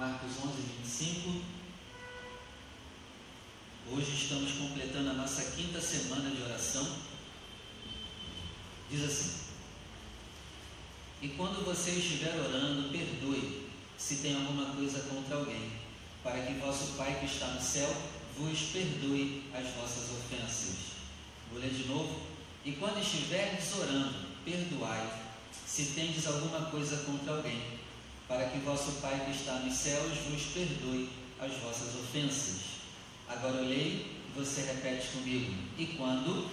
Marcos 11, 25. Hoje estamos completando a nossa quinta semana de oração. Diz assim: E quando você estiver orando, perdoe se tem alguma coisa contra alguém, para que vosso Pai que está no céu vos perdoe as vossas ofensas. Vou ler de novo. E quando estiverdes orando, perdoai se tendes alguma coisa contra alguém, para que vosso Pai que está nos céus vos perdoe as vossas ofensas. Agora eu leio e você repete comigo. E quando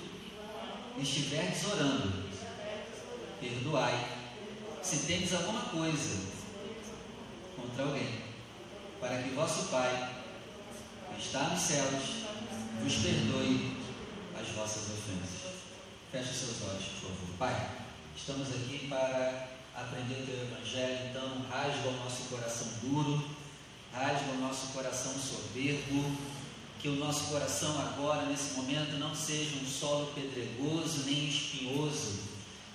estiverdes orando, perdoai se tendes alguma coisa contra alguém, para que vosso Pai que está nos céus vos perdoe as vossas ofensas. Feche seus olhos, por favor. Pai, estamos aqui para aprender o Evangelho, então rasga o nosso coração duro, rasga o nosso coração soberbo, que o nosso coração agora, nesse momento, não seja um solo pedregoso nem espinhoso,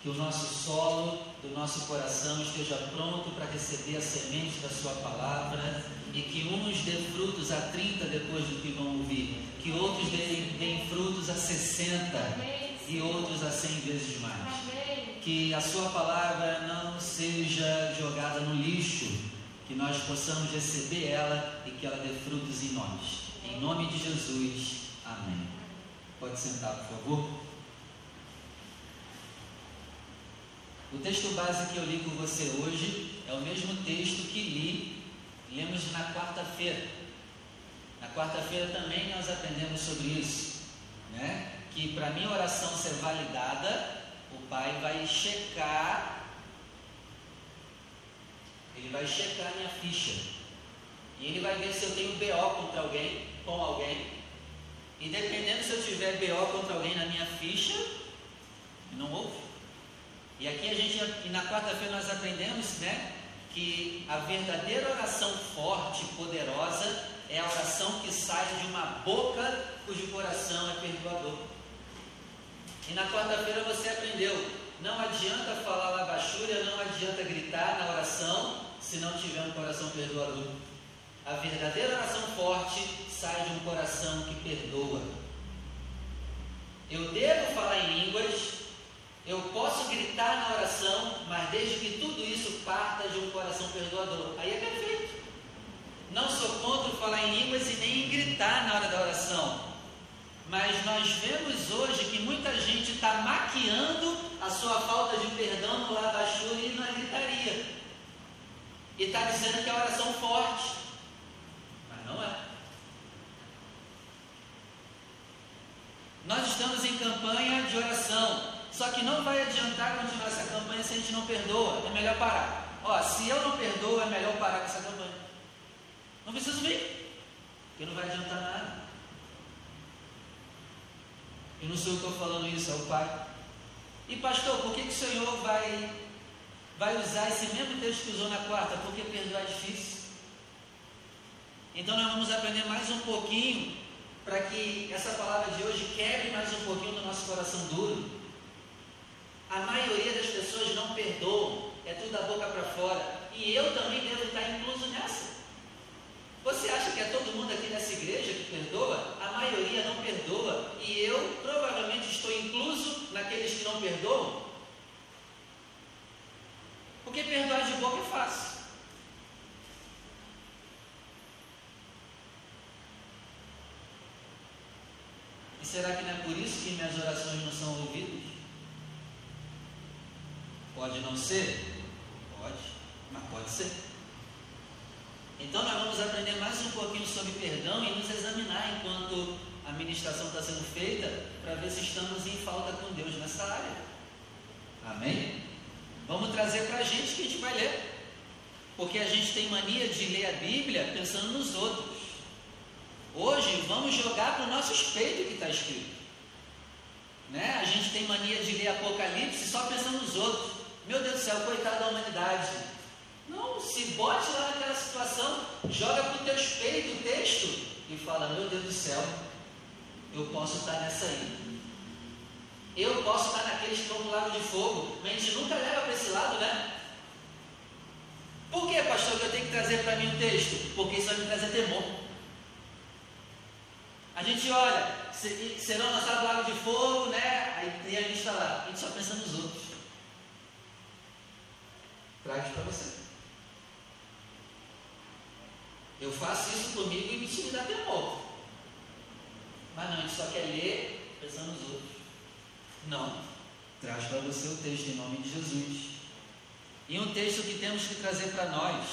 que o nosso solo do nosso coração esteja pronto para receber a semente da Sua palavra e que uns dê frutos a 30 depois do que vão ouvir, que outros deem frutos a 60 e outros a cem vezes mais. Que a sua palavra não seja jogada no lixo, que nós possamos receber ela e que ela dê frutos em nós. Em nome de Jesus, amém. Pode sentar, por favor. O texto base que eu li com você hoje é o mesmo texto que li, lemos na quarta-feira. Na quarta-feira também nós aprendemos sobre isso, né? que para minha oração ser validada, pai vai checar, ele vai checar minha ficha. E ele vai ver se eu tenho BO contra alguém, com alguém. E dependendo se eu tiver BO contra alguém na minha ficha, não houve. E aqui a gente, e na quarta-feira nós aprendemos, né, que a verdadeira oração forte, poderosa, é a oração que sai de uma boca cujo coração é perdoador. E na quarta-feira você aprendeu: não adianta falar labachúria, não adianta gritar na oração se não tiver um coração perdoador. A verdadeira oração forte sai de um coração que perdoa. Eu devo falar em línguas, eu posso gritar na oração, mas desde que tudo isso parta de um coração perdoador. Aí é perfeito. Não sou contra falar em línguas e nem em gritar na hora da oração. Mas nós vemos hoje que muita gente está maquiando a sua falta de perdão no labachura e na gritaria. E está dizendo que é oração forte. Mas não é. Nós estamos em campanha de oração. Só que não vai adiantar continuar essa campanha se a gente não perdoa. É melhor parar. Ó, se eu não perdoo, é melhor parar com essa campanha. Não preciso vir. Porque não vai adiantar nada. E não sou eu que estou falando isso, é o Pai. E pastor, por que, que o Senhor vai, vai usar esse mesmo texto que usou na quarta? Porque perdoar é difícil. Então nós vamos aprender mais um pouquinho para que essa palavra de hoje quebre mais um pouquinho no nosso coração duro. A maioria das pessoas não perdoam, é tudo da boca para fora. E eu também devo estar incluso nessa. Você acha que é todo mundo aqui nessa igreja que perdoa? A maioria não perdoa. E eu provavelmente estou incluso naqueles que não perdoam. Porque perdoar de boca é fácil. E será que não é por isso que minhas orações não são ouvidas? Pode não ser? Pode, mas pode ser. Então nós vamos aprender mais um pouquinho sobre perdão e nos examinar enquanto a ministração está sendo feita para ver se estamos em falta com Deus nessa área. Amém? Vamos trazer para a gente que a gente vai ler. Porque a gente tem mania de ler a Bíblia pensando nos outros. Hoje vamos jogar para o nosso espelho que está escrito. Né? A gente tem mania de ler Apocalipse só pensando nos outros. Meu Deus do céu, coitado da humanidade. Não, se bote lá naquela situação, joga para o teu espelho o texto e fala, meu Deus do céu, eu posso estar nessa aí. Eu posso estar que estão no de fogo, mas a gente nunca leva para esse lado, né? Por que, pastor, que eu tenho que trazer para mim um texto? Porque isso vai me trazer temor. A gente olha, serão lançados lago de fogo, né? Aí, e a gente está lá, a gente só pensa nos outros. Trago para você. Eu faço isso comigo e me dá temor. Mas não, a gente só quer ler pensando nos outros. Não. Traz para você o texto em nome de Jesus. E um texto que temos que trazer para nós,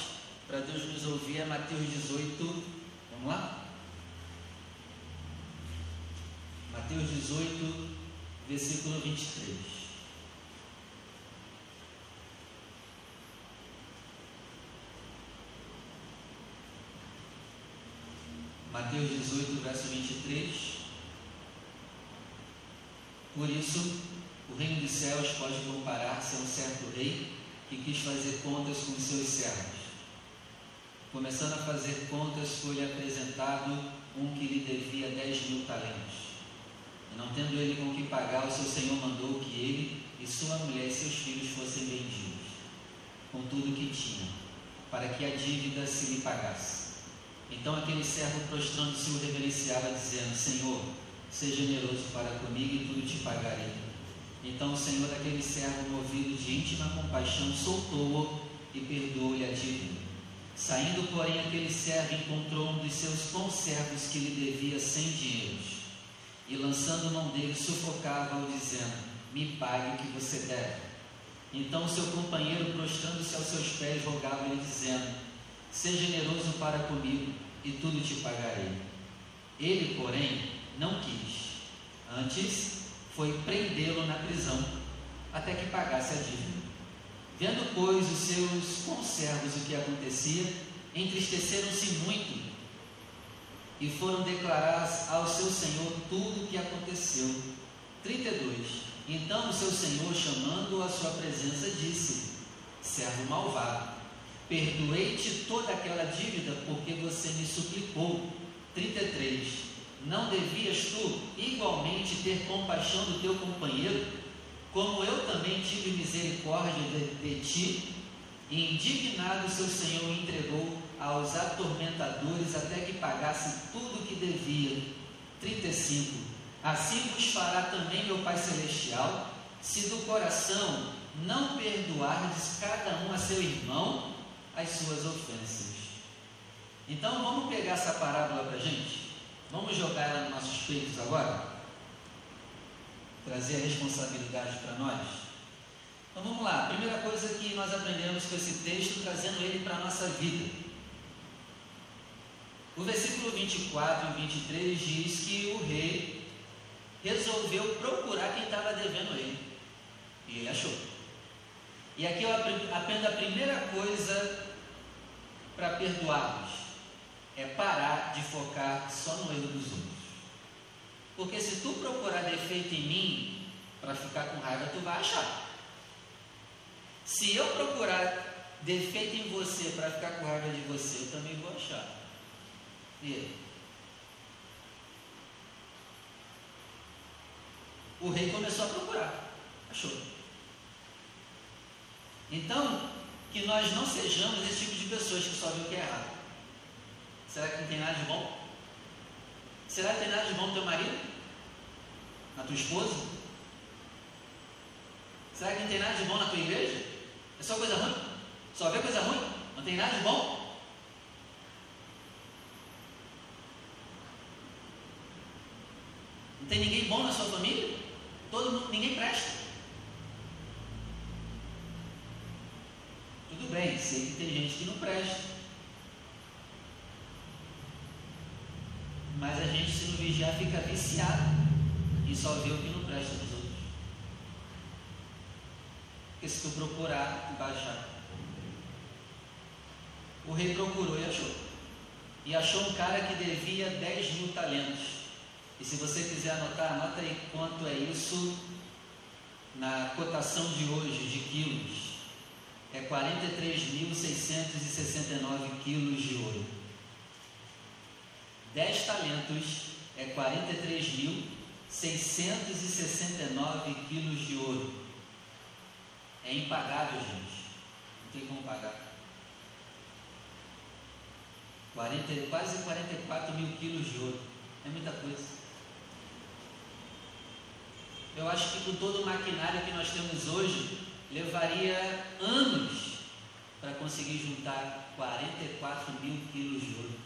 para Deus nos ouvir, é Mateus 18. Vamos lá? Mateus 18, versículo 23. Mateus 18, verso 23. Por isso, o reino dos céus pode comparar-se a um certo rei que quis fazer contas com seus servos. Começando a fazer contas, foi-lhe apresentado um que lhe devia dez mil talentos. E não tendo ele com que pagar, o seu senhor mandou que ele e sua mulher e seus filhos fossem vendidos, com tudo o que tinha, para que a dívida se lhe pagasse. Então aquele servo, prostrando-se, o reverenciava, dizendo: Senhor, seja generoso para comigo e tudo te pagarei. Então o senhor daquele servo, movido de íntima compaixão, soltou-o e perdoou-lhe a dívida. Saindo, porém, aquele servo encontrou um dos seus conservos que lhe devia cem dinheiros. E lançando mão dele, sufocava-o, dizendo: Me pague o que você deve. Então seu companheiro, prostrando-se aos seus pés, rogava-lhe, dizendo: Seja generoso para comigo e tudo te pagarei. Ele, porém, não quis. Antes, foi prendê-lo na prisão, até que pagasse a dívida. Vendo, pois, os seus conservos o que acontecia, entristeceram-se muito e foram declarar ao seu senhor tudo o que aconteceu. 32. Então o seu senhor, chamando-o à sua presença, disse: Servo malvado, perdoei-te toda aquela dívida porque você me suplicou. 33. Não devias tu igualmente ter compaixão do teu companheiro, como eu também tive misericórdia de, de ti? E indignado seu senhor entregou aos atormentadores até que pagasse tudo o que devia. 35. Assim vos fará também meu Pai Celestial, se do coração não perdoardes cada um a seu irmão as suas ofensas. Então vamos pegar essa parábola para a gente? Vamos jogar ela nos nossos peitos agora? Trazer a responsabilidade para nós? Então vamos lá, primeira coisa que nós aprendemos com esse texto, trazendo ele para a nossa vida. O versículo 24 e 23 diz que o rei resolveu procurar quem estava devendo ele. E ele achou. E aqui eu aprendo a primeira coisa para perdoá-los: é parar de focar só no erro dos outros. Porque se tu procurar defeito em mim para ficar com raiva, tu vai achar. Se eu procurar defeito em você para ficar com raiva de você, eu também vou achar. E o rei começou a procurar, achou. Então, que nós não sejamos esse tipo de pessoas que só vê o que é errado. Será que não tem nada de bom? Será que tem nada de bom no teu marido? Na tua esposa? Será que não tem nada de bom na tua igreja? É só coisa ruim? Só vê coisa ruim? Não tem nada de bom? Não tem ninguém bom na sua família? Todo mundo, ninguém presta. Tudo bem, sei que tem gente que não presta. Mas a gente, se não vigiar, fica viciado e só vê o que não presta dos outros. Porque se tu procurar, achar. O rei procurou e achou. E achou um cara que devia 10 mil talentos. E se você quiser anotar, anota aí quanto é isso na cotação de hoje de quilos é 43.669 quilos de ouro. 10 talentos é 43.669 quilos de ouro. É impagável, gente. Não tem como pagar. 40, quase 44 mil quilos de ouro. É muita coisa. Eu acho que com todo o maquinário que nós temos hoje, levaria anos para conseguir juntar 44 mil quilos de ouro.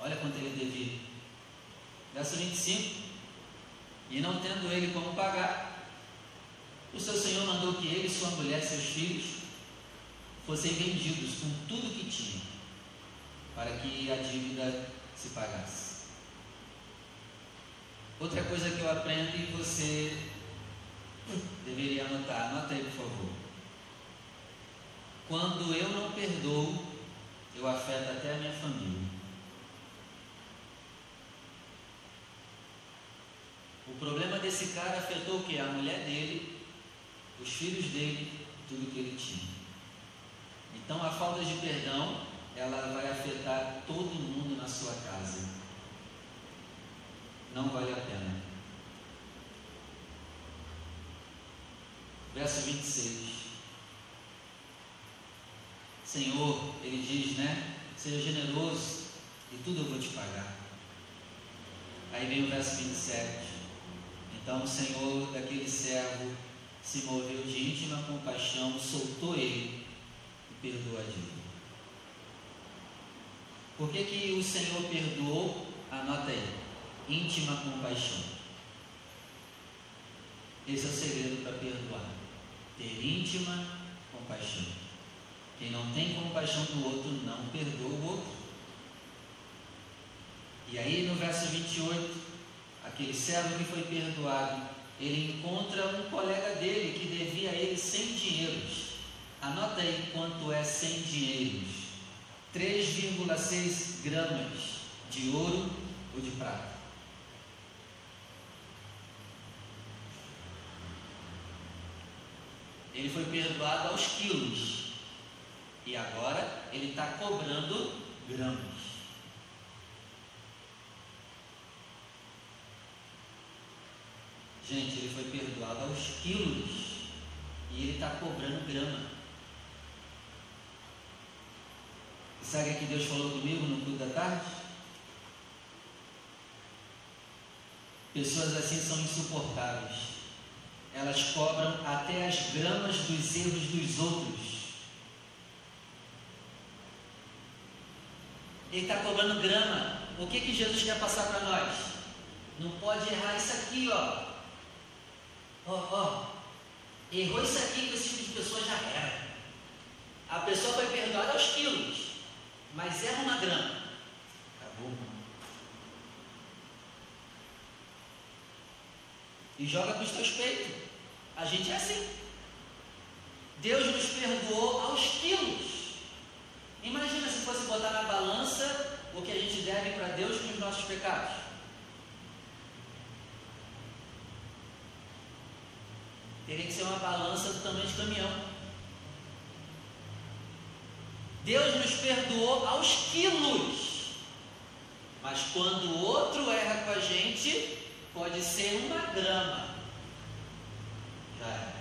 Olha quanto ele devia. Verso 25. E não tendo ele como pagar, o seu senhor mandou que ele, sua mulher, seus filhos, fossem vendidos com tudo que tinham, para que a dívida se pagasse. Outra coisa que eu aprendo e você deveria anotar, anota aí por favor. Quando eu não perdoo, eu afeto até a minha família. O problema desse cara afetou o que? A mulher dele, os filhos dele, tudo que ele tinha. Então a falta de perdão, ela vai afetar todo mundo na sua casa. Não vale a pena. Verso 26. Senhor, ele diz, né? Seja generoso e tudo eu vou te pagar. Aí vem o verso 27. Então o Senhor daquele servo se moveu de íntima compaixão, soltou ele e perdoou a dívida. Por que, que o Senhor perdoou? Anota aí. Íntima compaixão. Esse é o segredo para perdoar. Ter íntima compaixão. Quem não tem compaixão do outro, não perdoa o outro. E aí no verso 28, aquele servo que foi perdoado, ele encontra um colega dele que devia a ele 100 dinheiros. Anota aí quanto é 100 dinheiros: 3,6 gramas de ouro ou de prata. Ele foi perdoado aos quilos e agora ele está cobrando gramas. Gente, ele foi perdoado aos quilos e ele está cobrando grama. Sabe o que Deus falou comigo no culto da tarde? Pessoas assim são insuportáveis. Elas cobram até as gramas dos erros dos outros. Ele está cobrando grama. O que, que Jesus quer passar para nós? Não pode errar isso aqui, ó. Ó, ó, errou isso aqui com esse tipo de pessoa já era. A pessoa foi perdoada aos quilos, mas erra uma grama. Acabou. E joga com os teus peitos. A gente é assim. Deus nos perdoou aos quilos. Imagina se fosse botar na balança o que a gente deve para Deus com os nossos pecados. Teria que ser uma balança do tamanho de caminhão. Deus nos perdoou aos quilos. Mas quando o outro erra com a gente, pode ser uma grama. Já é.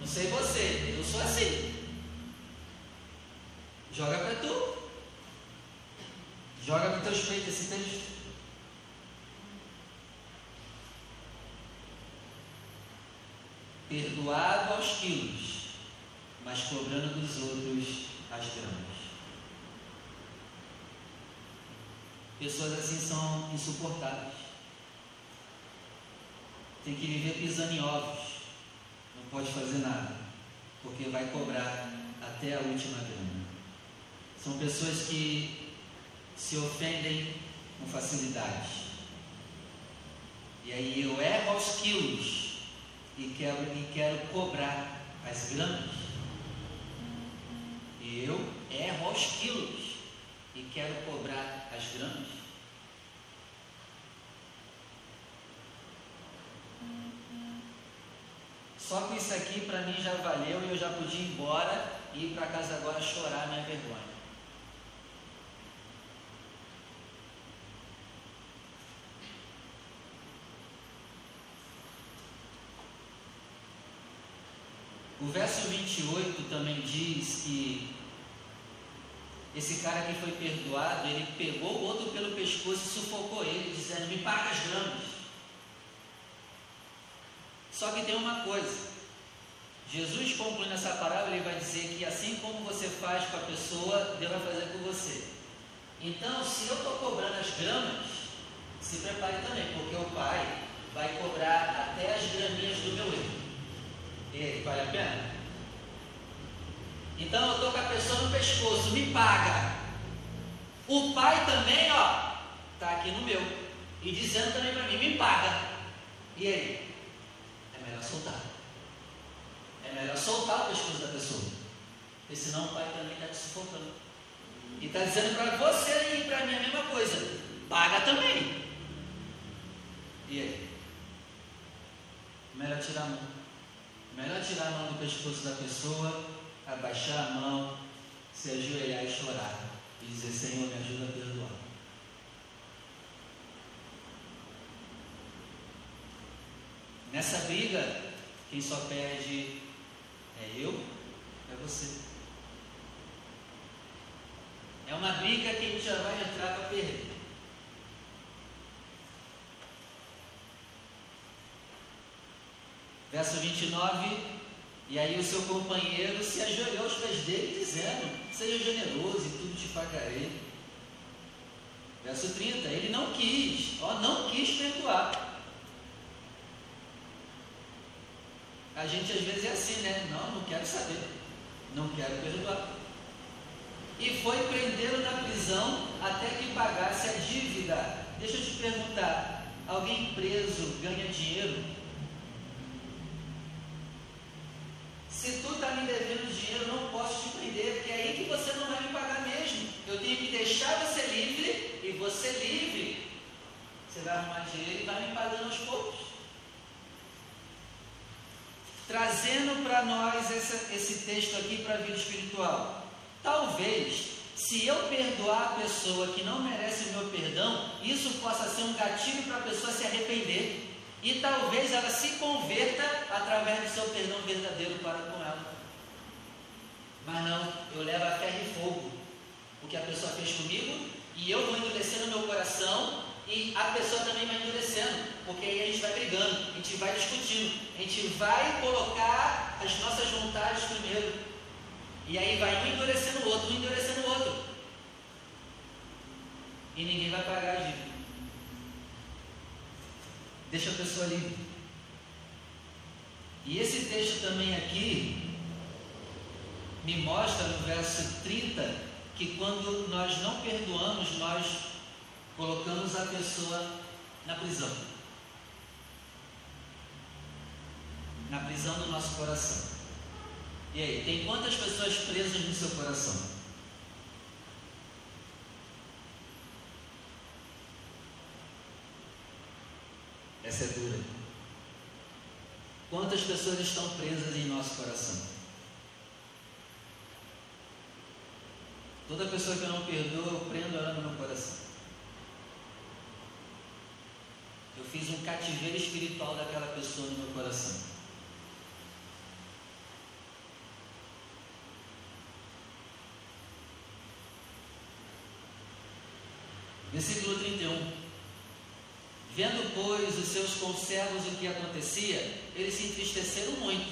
Não sei você, eu sou assim. Joga para tu. Joga para teus peitos esse texto. perdoado aos quilos, mas cobrando dos outros as gramas. Pessoas assim são insuportáveis. Tem que viver pisando em ovos. Não pode fazer nada, porque vai cobrar até a última grana. São pessoas que se ofendem com facilidade. E aí eu erro aos quilos e quero, e quero cobrar as gramas. Eu erro aos quilos e quero cobrar as gramas. Só com isso aqui para mim já valeu e eu já podia ir embora e ir para casa agora chorar minha vergonha. O verso 28 também diz que esse cara que foi perdoado, ele pegou o outro pelo pescoço e sufocou ele, dizendo: Me paga as gramas. Só que tem uma coisa. Jesus concluindo essa parábola, ele vai dizer que assim como você faz com a pessoa, Deus vai fazer com você. Então, se eu estou cobrando as gramas, se prepare também, porque o Pai vai cobrar até as graminhas do meu erro. E aí, vale a pena? Então eu estou com a pessoa no pescoço, me paga. O pai também, ó, está aqui no meu. E dizendo também para mim, me paga. E aí? É melhor soltar. É melhor soltar o pescoço da pessoa. Porque senão o pai também está te sufocando. E está dizendo para você e para mim a mesma coisa. Paga também. E aí? Melhor tirar a mão. Melhor tirar a mão do pescoço da pessoa, abaixar a mão, se ajoelhar e chorar. E dizer, Senhor, me ajuda a perdoar. Nessa briga, quem só perde é eu, é você. É uma briga que a gente já vai entrar para perder. Verso 29, e aí o seu companheiro se ajoelhou aos pés dele, dizendo: Seja generoso e tudo te pagarei. Verso 30, ele não quis, ó, não quis perdoar. A gente às vezes é assim, né? Não, não quero saber, não quero perdoar. E foi prendê-lo na prisão até que pagasse a dívida. Deixa eu te perguntar: alguém preso ganha dinheiro? Se tu está me devendo dinheiro, não posso te prender, porque é aí que você não vai me pagar mesmo. Eu tenho que deixar você livre, e você livre, você vai arrumar dinheiro e vai me pagando aos poucos. Trazendo para nós esse, esse texto aqui para a vida espiritual. Talvez, se eu perdoar a pessoa que não merece o meu perdão, isso possa ser um gatilho para a pessoa se arrepender. E talvez ela se converta através do seu perdão verdadeiro para com ela. Mas não, eu levo a ferro e fogo o que a pessoa fez comigo e eu vou endurecendo meu coração e a pessoa também vai endurecendo, porque aí a gente vai brigando, a gente vai discutindo, a gente vai colocar as nossas vontades primeiro. E aí vai um endurecendo o outro, um endurecendo o outro. E ninguém vai pagar. Deixa a pessoa livre. E esse texto também aqui me mostra no verso 30 que quando nós não perdoamos, nós colocamos a pessoa na prisão. Na prisão do nosso coração. E aí, tem quantas pessoas presas no seu coração? Essa é dura. Quantas pessoas estão presas em nosso coração? Toda pessoa que eu não perdoo, eu prendo ela no meu coração. Eu fiz um cativeiro espiritual daquela pessoa no meu coração. Versículo 31. Vendo, pois, os seus conservos o que acontecia, eles se entristeceram muito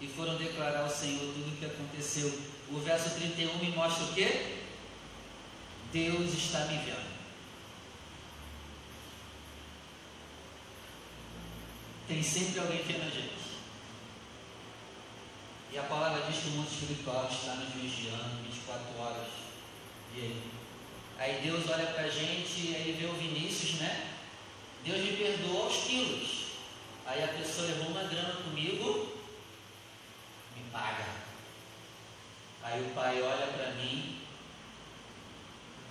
e foram declarar ao Senhor tudo o que aconteceu. O verso 31 me mostra o que? Deus está me vendo. Tem sempre alguém vendo a gente. E a palavra diz que o mundo espiritual está nos vigiando 24 horas. E aí? Aí Deus olha para a gente e aí vê o Vinícius, né? Deus me perdoou aos quilos. Aí a pessoa levou uma grana comigo, me paga. Aí o pai olha para mim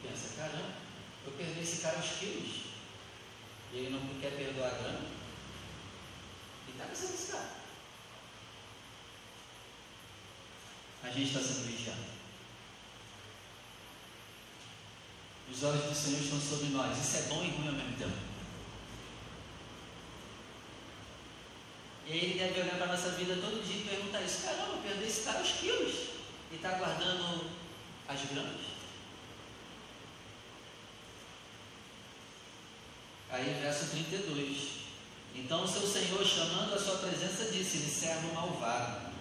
e pensa, caramba, eu perdi esse cara aos quilos. E ele não quer perdoar a grana. E está pensando esse cara. A gente está sendo vigiado. Os olhos do Senhor estão sobre nós. Isso é bom e ruim ao mesmo tempo. E aí ele deve olhar para a nossa vida todo dia e perguntar isso, caramba, eu perdi esse cara aos quilos e está guardando as gramas. Aí verso 32. Então o seu Senhor, chamando a sua presença, disse-lhe, servo malvado.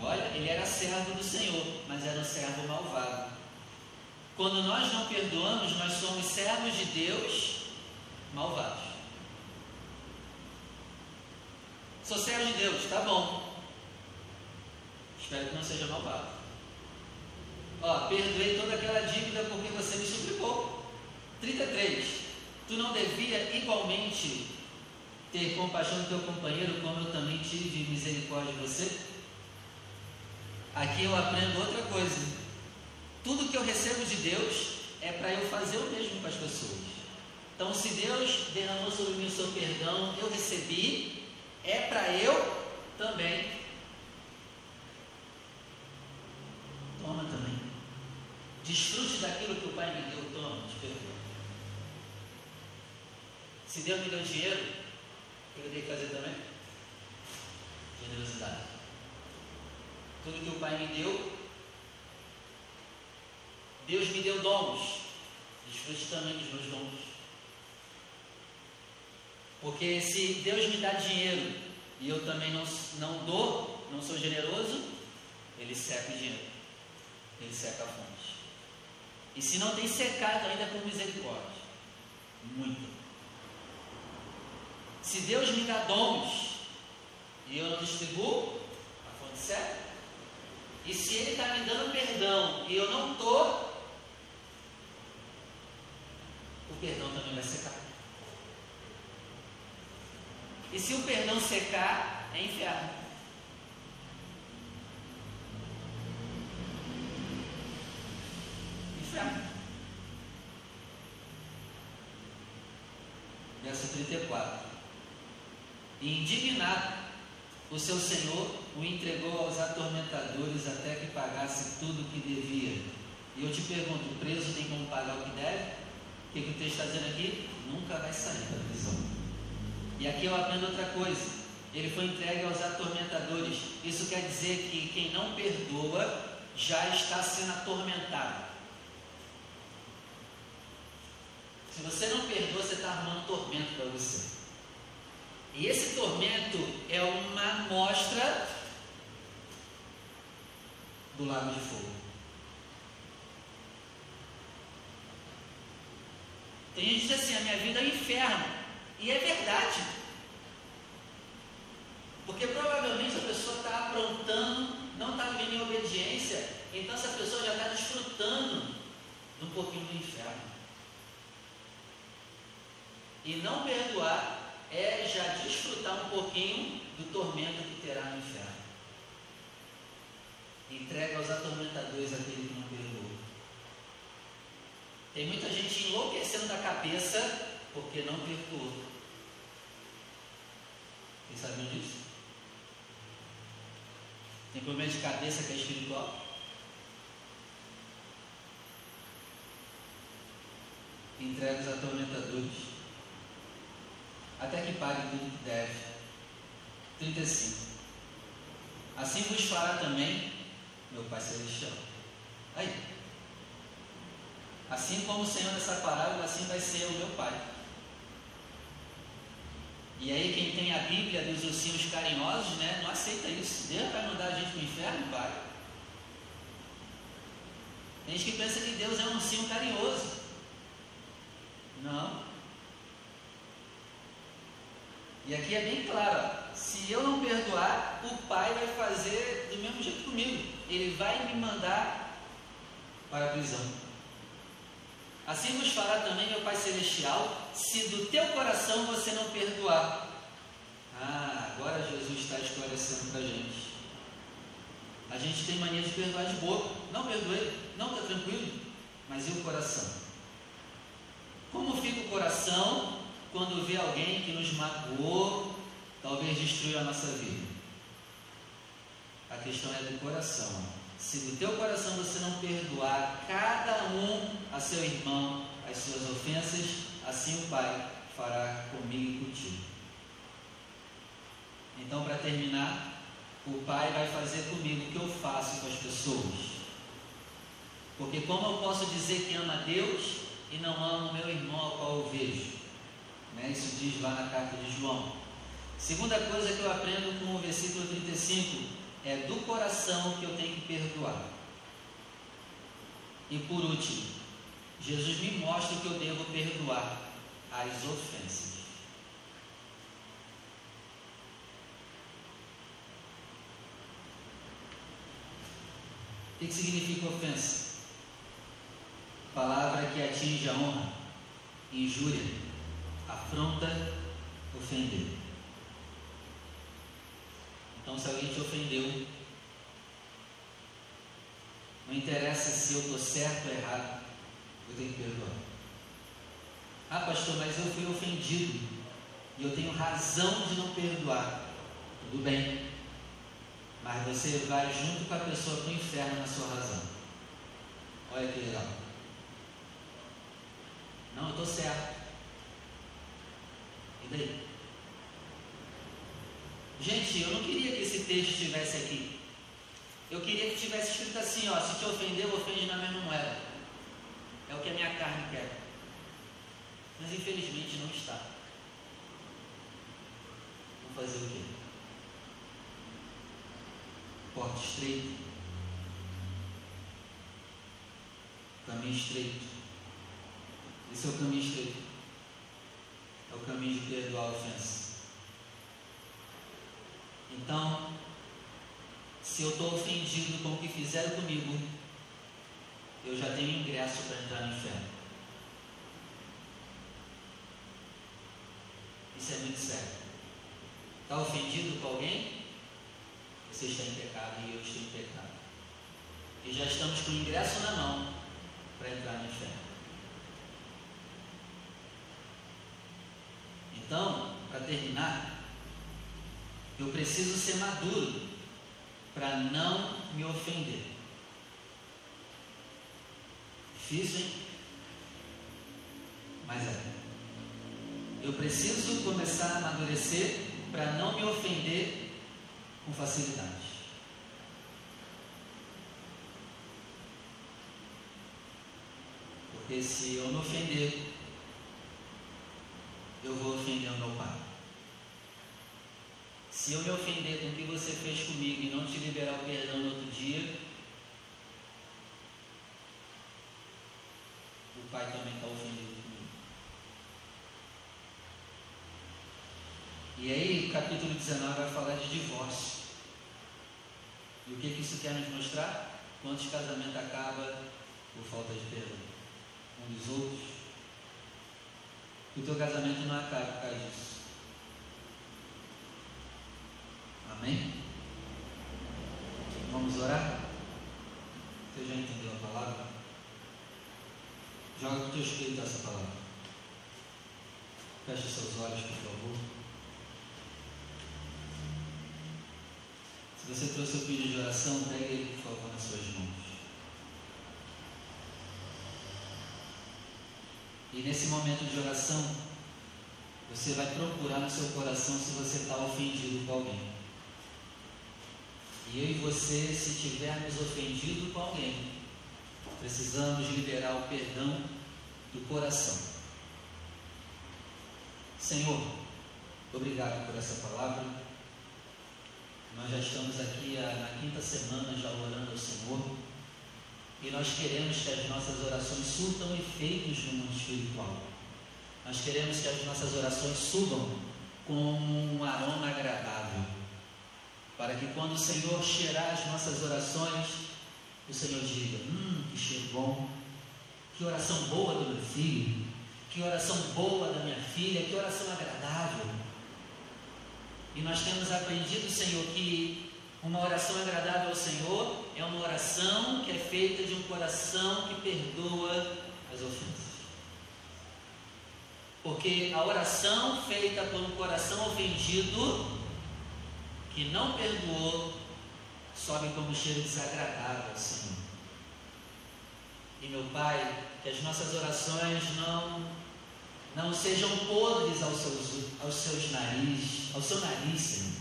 Olha, ele era servo do Senhor, mas era um servo malvado. Quando nós não perdoamos, nós somos servos de Deus malvados. Sou servo de Deus, tá bom. Espero que não seja malvado. Ó, perdoei toda aquela dívida porque você me suplicou. 33. Tu não devia igualmente ter compaixão do teu companheiro, como eu também tive misericórdia de você? Aqui eu aprendo outra coisa. Tudo que eu recebo de Deus é para eu fazer o mesmo com as pessoas. Então, se Deus derramou sobre mim o seu perdão, eu recebi, é para eu também. Toma também. Desfrute daquilo que o Pai me deu, toma, te perdoa. Se Deus me deu dinheiro, eu tenho que fazer também? Generosidade. Tudo que o Pai me deu, Deus me deu dons. Desfrute também dos meus dons. Porque se Deus me dá dinheiro e eu também não, não dou, não sou generoso, Ele seca o dinheiro. Ele seca a fonte. E se não tem secado ainda com misericórdia. Muito. Se Deus me dá dons e eu não distribuo, a fonte seca. E se Ele está me dando perdão e eu não estou, o perdão também vai secar. E se o perdão secar, é inferno. Inferno. Verso 34. E indignado, o seu senhor o entregou aos atormentadores até que pagasse tudo o que devia. E eu te pergunto: o preso tem como pagar o que deve? O que, que o texto está dizendo aqui? Nunca vai sair da prisão. E aqui eu aprendo outra coisa. Ele foi entregue aos atormentadores. Isso quer dizer que quem não perdoa já está sendo atormentado. Se você não perdoa, você está arrumando tormento para você. E esse tormento é uma amostra do lago de fogo. Tem gente que diz assim: a minha vida é um inferno. E é verdade. Porque provavelmente a pessoa está aprontando, não está vivendo em obediência, então essa pessoa já está desfrutando de um pouquinho do inferno. E não perdoar é já desfrutar um pouquinho do tormento que terá no inferno. Entrega aos atormentadores aquele que não perdoou. Tem muita gente enlouquecendo da cabeça porque não perdoou. Vocês sabiam disso? Tem problema de cabeça que é espiritual? Entrega os atormentadores até que pague tudo que deve. 35. Assim vos fará também meu Pai Celestial. Aí. Assim como o Senhor nessa parábola, assim vai ser o meu Pai. E aí quem tem a Bíblia dos ursinhos carinhosos, né, não aceita isso. Deus vai mandar a gente para o inferno? Vai. Tem gente que pensa que Deus é um ursinho carinhoso. Não. E aqui é bem claro: se eu não perdoar, o Pai vai fazer do mesmo jeito comigo. Ele vai me mandar para a prisão. Assim vos fará também meu Pai Celestial, se do teu coração você não perdoar. Ah, agora Jesus está esclarecendo para a gente. A gente tem mania de perdoar de boca. Não perdoei, não está tranquilo. Mas e o coração? Como fica o coração quando vê alguém que nos magoou, talvez destruiu a nossa vida. A questão é do coração. Se do teu coração você não perdoar cada um a seu irmão as suas ofensas, assim o Pai fará comigo e contigo. Então, para terminar, o Pai vai fazer comigo o que eu faço com as pessoas. Porque como eu posso dizer que ama a Deus e não amo meu irmão ao qual eu vejo? Né? Isso diz lá na carta de João. Segunda coisa que eu aprendo com o versículo 35 é do coração que eu tenho que perdoar. E por último, Jesus me mostra que eu devo perdoar as ofensas. O que, significa ofensa? Palavra que atinge a honra, injúria, afronta, ofender. Então, se alguém te ofendeu, não interessa se eu estou certo ou errado, eu tenho que perdoar. Ah, pastor, mas eu fui ofendido e eu tenho razão de não perdoar. Tudo bem, mas você vai junto com a pessoa para o inferno na sua razão. Olha que legal. Não, eu estou certo. E daí? Gente, eu não queria que esse texto estivesse aqui. Eu queria que tivesse escrito assim, ó, se te ofendeu, ofende na mesma moeda. É o que a minha carne quer. Mas infelizmente não está. Vou fazer o quê? Porta estreita. Caminho estreito. Esse é o caminho estreito. É o caminho de perdoar a ofensa. Então, se eu estou ofendido com o que fizeram comigo, eu já tenho ingresso para entrar no inferno. Isso é muito sério. Está ofendido com alguém? Você está em pecado e eu estou em pecado. E já estamos com o ingresso na mão para entrar no inferno. Então, para terminar, eu preciso ser maduro para não me ofender. Difícil, hein? Mas é. Eu preciso começar a amadurecer para não me ofender com facilidade. Porque se eu me ofender, eu vou ofender o meu pai. Se eu me ofender com o que você fez comigo e não te liberar o perdão no outro dia, o pai também está ofendido comigo. E aí, o capítulo 19 vai falar de divórcio. E o que, que isso quer nos mostrar? Quantos casamentos acabam por falta de perdão? Um dos outros. Que o teu casamento não acabe por causa disso. Amém? Vamos orar? Você já entendeu a palavra? Joga o teu espírito essa palavra. Feche seus olhos, por favor. Se você trouxe o pedido de oração, pegue ele, por favor, nas suas mãos. E nesse momento de oração, você vai procurar no seu coração se você está ofendido com alguém. E eu e você, se tivermos ofendido com alguém, precisamos liberar o perdão do coração. Senhor, obrigado por essa palavra. Nós já estamos aqui na quinta semana já orando ao Senhor. E nós queremos que as nossas orações surtam efeitos no mundo espiritual. Nós queremos que as nossas orações subam com um aroma agradável para que quando o Senhor cheirar as nossas orações, o Senhor diga: Hum, que cheiro bom, que oração boa do meu filho, que oração boa da minha filha, que oração agradável. E nós temos aprendido, Senhor, que uma oração agradável ao Senhor é uma oração que é feita de um coração que perdoa as ofensas. Porque a oração feita por um coração ofendido que não perdoou, sobe como cheiro desagradável ao Senhor. E meu Pai, que as nossas orações não, não sejam podres aos seus, aos seus narizes, ao seu nariz, Senhor.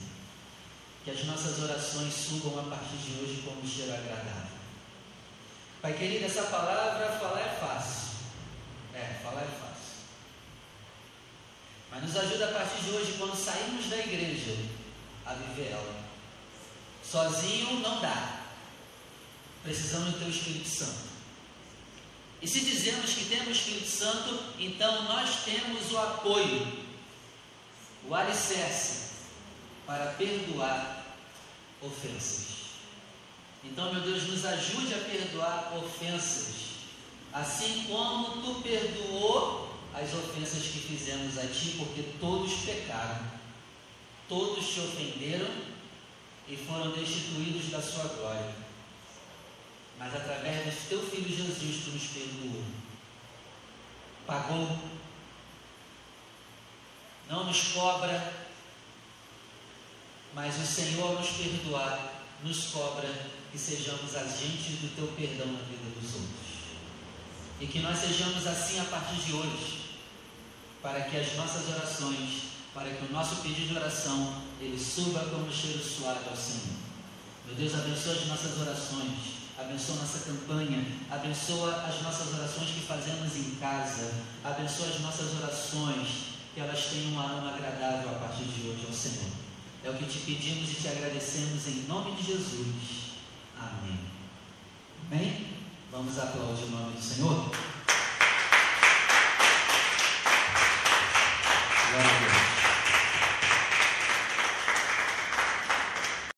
que as nossas orações subam a partir de hoje como um cheiro agradável. Pai querido, essa palavra falar é fácil. É, falar é fácil. Mas nos ajuda a partir de hoje, quando sairmos da igreja, a viver ela. Sozinho não dá. Precisamos do Teu Espírito Santo. E se dizemos que temos o Espírito Santo, então nós temos o apoio, o alicerce para perdoar ofensas. Então, meu Deus, nos ajude a perdoar ofensas, assim como tu perdoou as ofensas que fizemos a ti, porque todos pecaram, todos te ofenderam e foram destituídos da sua glória mas através do teu filho Jesus tu nos perdoou. Pagou, não nos cobra, mas o Senhor nos perdoar, nos cobra que sejamos agentes do teu perdão na vida dos outros. E que nós sejamos assim a partir de hoje, para que as nossas orações, para que o nosso pedido de oração, ele suba como cheiro suave ao Senhor. Meu Deus, abençoa as nossas orações abençoa nossa campanha, abençoa as nossas orações que fazemos em casa, abençoa as nossas orações, que elas tenham um aroma agradável a partir de hoje ao Senhor. É o que te pedimos e te agradecemos em nome de Jesus. Amém. Amém? Vamos aplaudir o nome do Senhor?